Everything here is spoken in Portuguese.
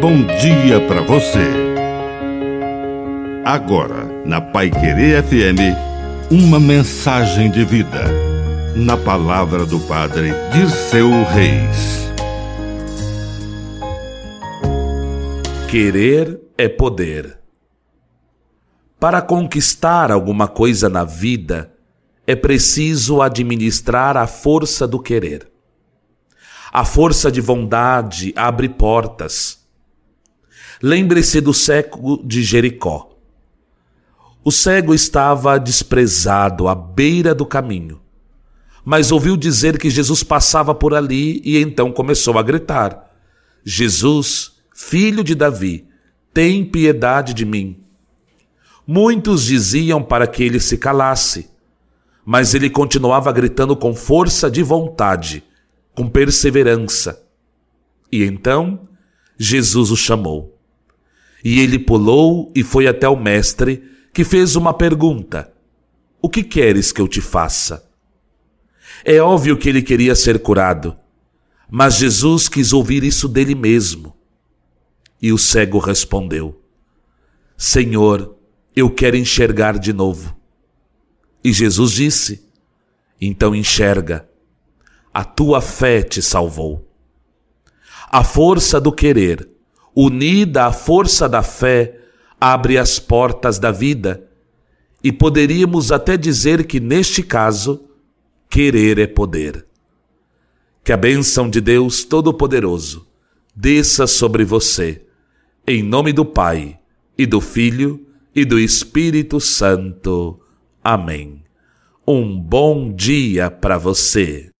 bom dia para você. Agora, na Pai Querer FM, uma mensagem de vida. Na palavra do Padre Dirceu Reis. Querer é poder. Para conquistar alguma coisa na vida, é preciso administrar a força do querer. A força de vontade abre portas. Lembre-se do cego de Jericó. O cego estava desprezado à beira do caminho, mas ouviu dizer que Jesus passava por ali e então começou a gritar: Jesus, filho de Davi, tem piedade de mim. Muitos diziam para que ele se calasse, mas ele continuava gritando com força de vontade com perseverança. E então Jesus o chamou. E ele pulou e foi até o mestre, que fez uma pergunta: O que queres que eu te faça? É óbvio que ele queria ser curado, mas Jesus quis ouvir isso dele mesmo. E o cego respondeu: Senhor, eu quero enxergar de novo. E Jesus disse: Então enxerga a tua fé te salvou. A força do querer, unida à força da fé, abre as portas da vida, e poderíamos até dizer que neste caso, querer é poder. Que a bênção de Deus Todo-Poderoso desça sobre você, em nome do Pai, e do Filho, e do Espírito Santo. Amém. Um bom dia para você.